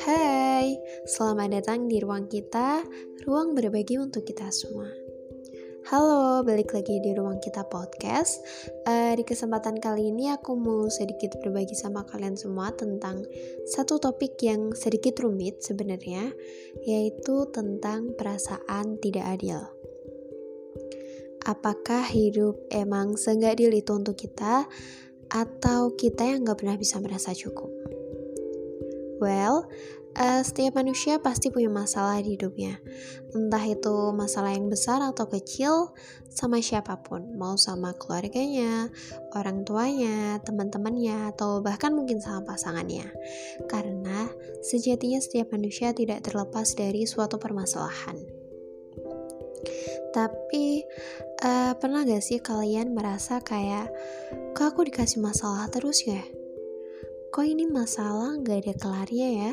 Hai, selamat datang di ruang kita, ruang berbagi untuk kita semua. Halo, balik lagi di ruang kita podcast. Uh, di kesempatan kali ini aku mau sedikit berbagi sama kalian semua tentang satu topik yang sedikit rumit sebenarnya, yaitu tentang perasaan tidak adil. Apakah hidup emang seenggak adil itu untuk kita, atau kita yang nggak pernah bisa merasa cukup? Well, uh, setiap manusia pasti punya masalah di hidupnya. Entah itu masalah yang besar atau kecil sama siapa pun, mau sama keluarganya, orang tuanya, teman-temannya, atau bahkan mungkin sama pasangannya. Karena sejatinya setiap manusia tidak terlepas dari suatu permasalahan. Tapi uh, pernah gak sih kalian merasa kayak, kok aku dikasih masalah terus ya? kok ini masalah gak ada kelarnya ya?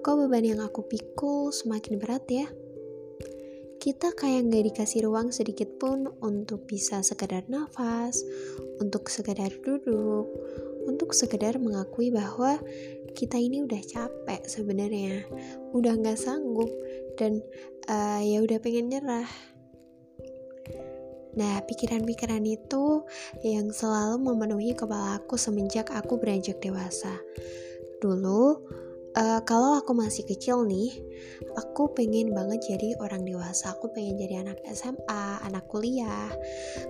Kok beban yang aku pikul semakin berat ya? Kita kayak gak dikasih ruang sedikit pun untuk bisa sekedar nafas, untuk sekedar duduk, untuk sekedar mengakui bahwa kita ini udah capek sebenarnya, udah gak sanggup dan uh, ya udah pengen nyerah. Nah, pikiran-pikiran itu yang selalu memenuhi kepala aku semenjak aku beranjak dewasa. Dulu, uh, kalau aku masih kecil nih, aku pengen banget jadi orang dewasa. Aku pengen jadi anak SMA, anak kuliah,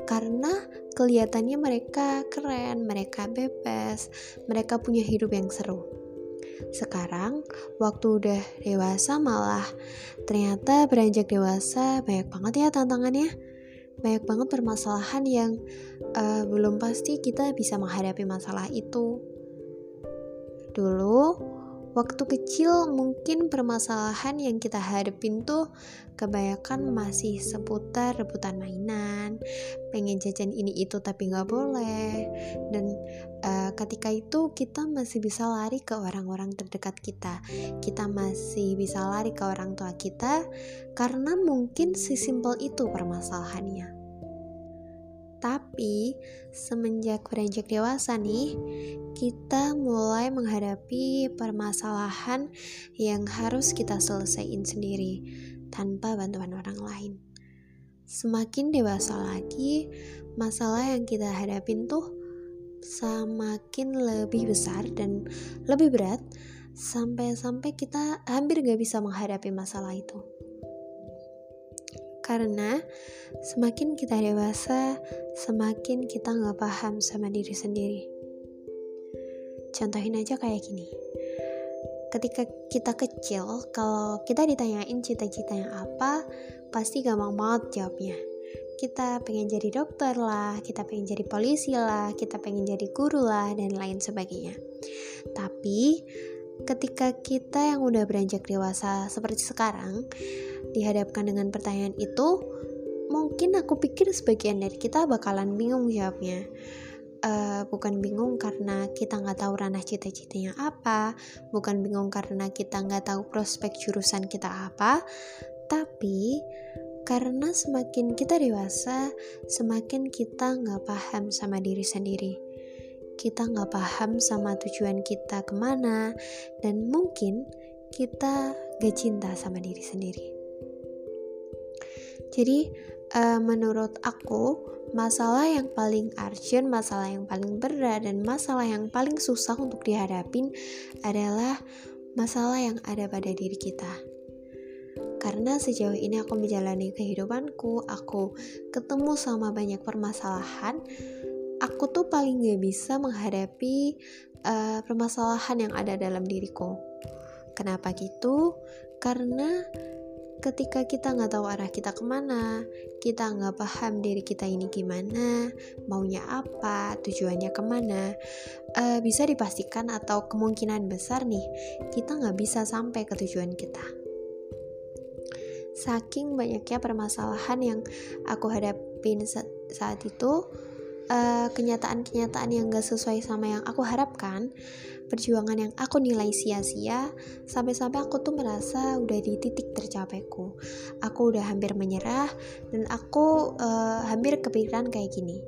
karena kelihatannya mereka keren, mereka bebas, mereka punya hidup yang seru. Sekarang, waktu udah dewasa malah ternyata beranjak dewasa banyak banget ya tantangannya banyak banget permasalahan yang uh, belum pasti kita bisa menghadapi masalah itu. Dulu, waktu kecil mungkin permasalahan yang kita hadapin tuh kebanyakan masih seputar rebutan mainan, pengen jajan ini itu tapi nggak boleh, dan uh, ketika itu kita masih bisa lari ke orang-orang terdekat kita, kita masih bisa lari ke orang tua kita karena mungkin sesimpel itu permasalahannya. Tapi semenjak beranjak dewasa nih, kita mulai menghadapi permasalahan yang harus kita selesaikan sendiri tanpa bantuan orang lain. Semakin dewasa lagi, masalah yang kita hadapin tuh semakin lebih besar dan lebih berat sampai-sampai kita hampir gak bisa menghadapi masalah itu. Karena semakin kita dewasa, semakin kita nggak paham sama diri sendiri. Contohin aja kayak gini. Ketika kita kecil, kalau kita ditanyain cita-citanya apa, pasti gampang banget jawabnya. Kita pengen jadi dokter lah, kita pengen jadi polisi lah, kita pengen jadi guru lah, dan lain sebagainya. Tapi, ketika kita yang udah beranjak dewasa seperti sekarang, dihadapkan dengan pertanyaan itu, mungkin aku pikir sebagian dari kita bakalan bingung jawabnya. Uh, bukan bingung karena kita nggak tahu ranah cita-citanya apa, bukan bingung karena kita nggak tahu prospek jurusan kita apa, tapi karena semakin kita dewasa, semakin kita nggak paham sama diri sendiri. Kita nggak paham sama tujuan kita ke mana, dan mungkin kita gak cinta sama diri sendiri. Jadi uh, menurut aku masalah yang paling urgent, masalah yang paling berat dan masalah yang paling susah untuk dihadapin adalah masalah yang ada pada diri kita. Karena sejauh ini aku menjalani kehidupanku, aku ketemu sama banyak permasalahan, aku tuh paling gak bisa menghadapi uh, permasalahan yang ada dalam diriku. Kenapa gitu? Karena ketika kita nggak tahu arah kita ke mana, kita nggak paham diri kita ini gimana, maunya apa, tujuannya ke mana, uh, bisa dipastikan atau kemungkinan besar nih kita nggak bisa sampai ke tujuan kita. Saking banyaknya permasalahan yang aku hadapin saat itu, eh, kenyataan-kenyataan yang gak sesuai sama yang aku harapkan, perjuangan yang aku nilai sia-sia, sampai-sampai aku tuh merasa udah di titik tercapaiku. Aku udah hampir menyerah dan aku uh, hampir kepikiran kayak gini.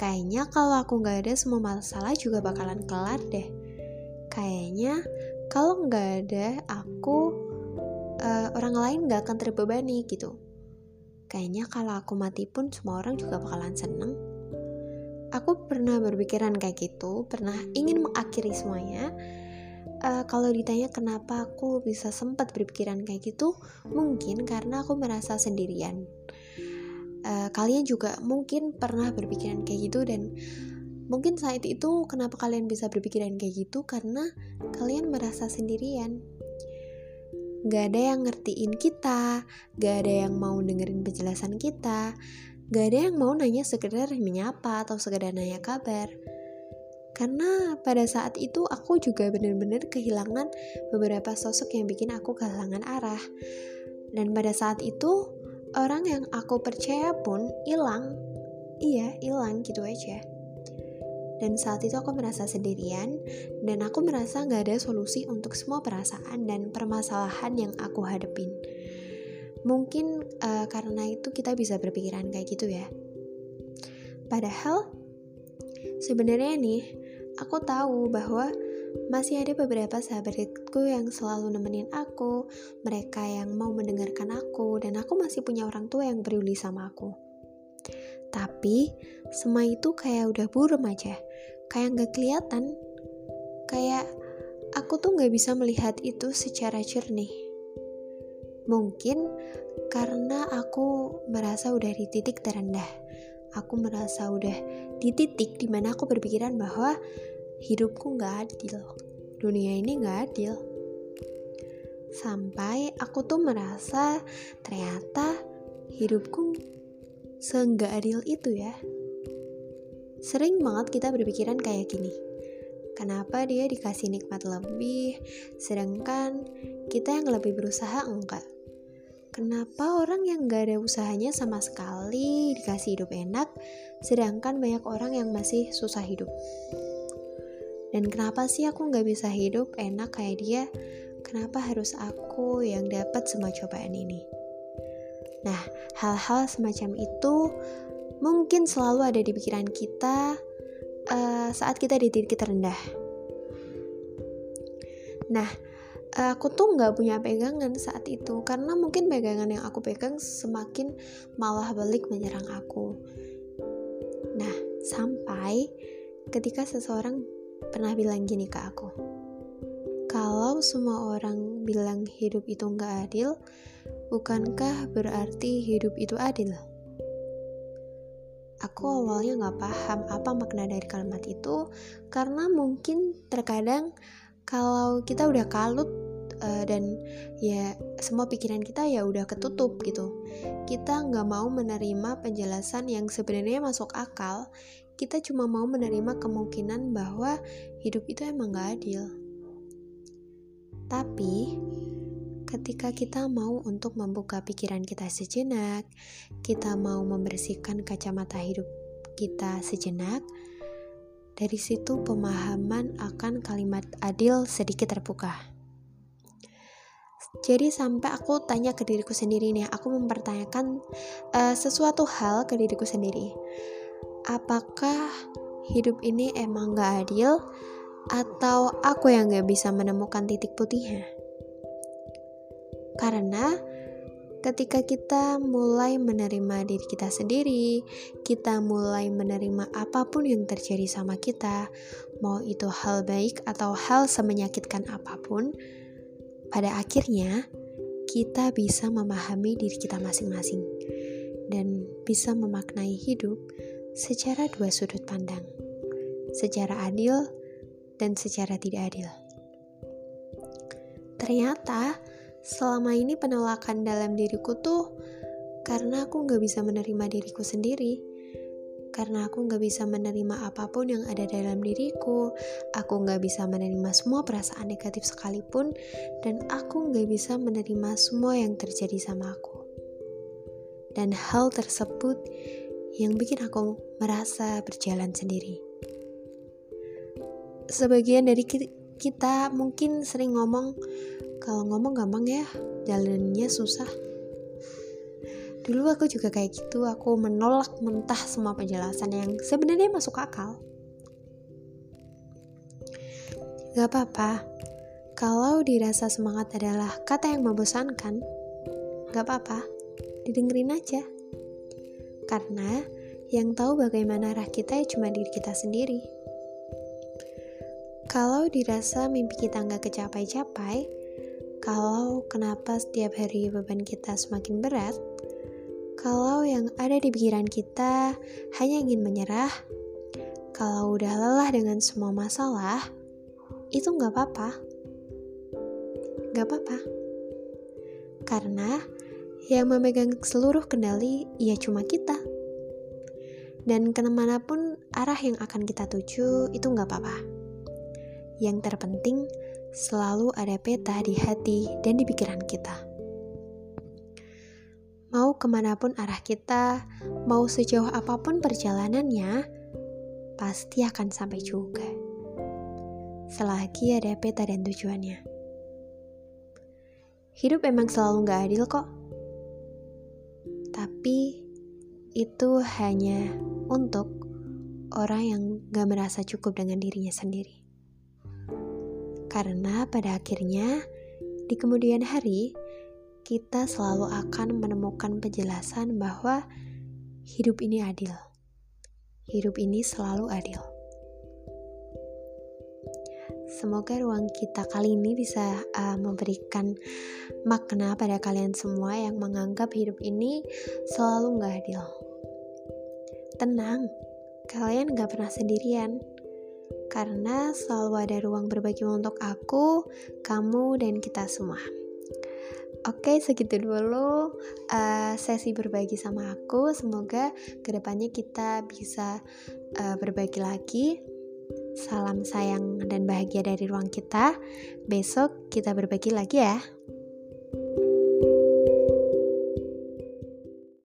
Kayaknya kalau aku nggak ada semua masalah juga bakalan kelar deh. Kayaknya kalau nggak ada aku uh, orang lain nggak akan terbebani gitu. Kayaknya kalau aku mati pun semua orang juga bakalan seneng. Aku pernah berpikiran kayak gitu, pernah ingin mengakhiri semuanya, uh, kalau ditanya kenapa aku bisa sempat berpikiran kayak gitu, mungkin karena aku merasa sendirian. Uh, kalian juga mungkin pernah berpikiran kayak gitu dan mungkin saat itu kenapa kalian bisa berpikiran kayak gitu karena kalian merasa sendirian. Gak ada yang ngertiin kita, gak ada yang mau dengerin penjelasan kita, gak ada yang mau nanya sekedar menyapa atau sekedar nanya kabar karena pada saat itu aku juga benar-benar kehilangan beberapa sosok yang bikin aku kehilangan arah. Dan pada saat itu orang yang aku percaya pun hilang. Iya, hilang gitu aja. Dan saat itu aku merasa sendirian dan aku merasa nggak ada solusi untuk semua perasaan dan permasalahan yang aku hadepin. Mungkin uh, karena itu kita bisa berpikiran kayak gitu ya. Padahal sebenarnya nih aku tahu bahwa masih ada beberapa sahabatku yang selalu nemenin aku, mereka yang mau mendengarkan aku, dan aku masih punya orang tua yang peduli sama aku. Tapi, semua itu kayak udah buram aja, kayak nggak kelihatan, kayak aku tuh nggak bisa melihat itu secara jernih. Mungkin karena aku merasa udah di titik terendah, aku merasa udah di titik di mana aku berpikiran bahwa hidupku nggak adil. Dunia ini nggak adil. Sampai aku tuh merasa ternyata hidupku seenggak adil itu ya. Sering banget kita berpikiran kayak gini. Kenapa dia dikasih nikmat lebih? Sedangkan kita yang lebih berusaha enggak Kenapa orang yang gak ada usahanya sama sekali dikasih hidup enak, sedangkan banyak orang yang masih susah hidup? Dan kenapa sih aku nggak bisa hidup enak kayak dia? Kenapa harus aku yang dapat semua cobaan ini? Nah, hal-hal semacam itu mungkin selalu ada di pikiran kita uh, saat kita di titik terendah. Nah, aku tuh nggak punya pegangan saat itu karena mungkin pegangan yang aku pegang semakin malah balik menyerang aku. Nah, sampai ketika seseorang pernah bilang gini ke aku. Kalau semua orang bilang hidup itu nggak adil, bukankah berarti hidup itu adil? Aku awalnya nggak paham apa makna dari kalimat itu, karena mungkin terkadang kalau kita udah kalut uh, dan ya semua pikiran kita ya udah ketutup gitu. Kita nggak mau menerima penjelasan yang sebenarnya masuk akal kita cuma mau menerima kemungkinan bahwa hidup itu emang gak adil. Tapi, ketika kita mau untuk membuka pikiran kita sejenak, kita mau membersihkan kacamata hidup kita sejenak, dari situ pemahaman akan kalimat adil sedikit terbuka. Jadi sampai aku tanya ke diriku sendiri nih, aku mempertanyakan uh, sesuatu hal ke diriku sendiri apakah hidup ini emang gak adil atau aku yang gak bisa menemukan titik putihnya? Karena ketika kita mulai menerima diri kita sendiri, kita mulai menerima apa pun yang terjadi sama kita, mau itu hal baik atau hal semenyakitkan apa pun, pada akhirnya kita bisa memahami diri kita masing-masing dan bisa memaknai hidup secara dua sudut pandang, secara adil dan secara tidak adil. Ternyata selama ini penolakan dalam diriku tuh karena aku gak bisa menerima diriku sendiri. Karena aku gak bisa menerima apa pun yang ada dalam diriku, aku gak bisa menerima semua perasaan negatif sekalipun, dan aku gak bisa menerima semua yang terjadi sama aku. Dan hal tersebut yang bikin aku merasa berjalan sendiri. Sebagian dari kita mungkin sering ngomong, kalau ngomong gampang ya, jalannya susah. Dulu aku juga kayak gitu, aku menolak mentah semua penjelasan yang sebenarnya masuk akal. Gak apa-apa, kalau dirasa semangat adalah kata yang membosankan, gak apa-apa, didengerin aja. Karena yang tahu bagaimana arah kita ya cuma diri kita sendiri. Kalau dirasa mimpi kita nggak kecapai-capai, kalau kenapa setiap hari beban kita semakin berat, kalau yang ada di pikiran kita hanya ingin menyerah, kalau udah lelah dengan semua masalah, itu nggak apa-apa. Nggak apa-apa. Karena yang memegang seluruh kendali ya cuma kita. Dan ke mana pun arah yang akan kita tuju itu nggak apa-apa. Yang terpenting, selalu ada peta di hati dan di pikiran kita. Mau ke mana pun arah kita, mau sejauh apa pun perjalanannya, pasti akan sampai juga. Selagi ada peta dan tujuannya. Hidup emang selalu gak adil kok. Tapi itu hanya untuk orang yang gak merasa cukup dengan dirinya sendiri. Karena pada akhirnya, di kemudian hari, kita selalu akan menemukan penjelasan bahwa hidup ini adil. Hidup ini selalu adil. Semoga ruang kita kali ini bisa uh, memberikan makna pada kalian semua yang menganggap hidup ini selalu nggak adil. Tenang, kalian gak pernah sendirian karena selalu ada ruang berbagi untuk aku, kamu, dan kita semua. Oke, segitu dulu uh, sesi berbagi sama aku. Semoga ke depannya kita bisa uh, berbagi lagi. Salam sayang dan bahagia dari ruang kita. Besok kita berbagi lagi ya.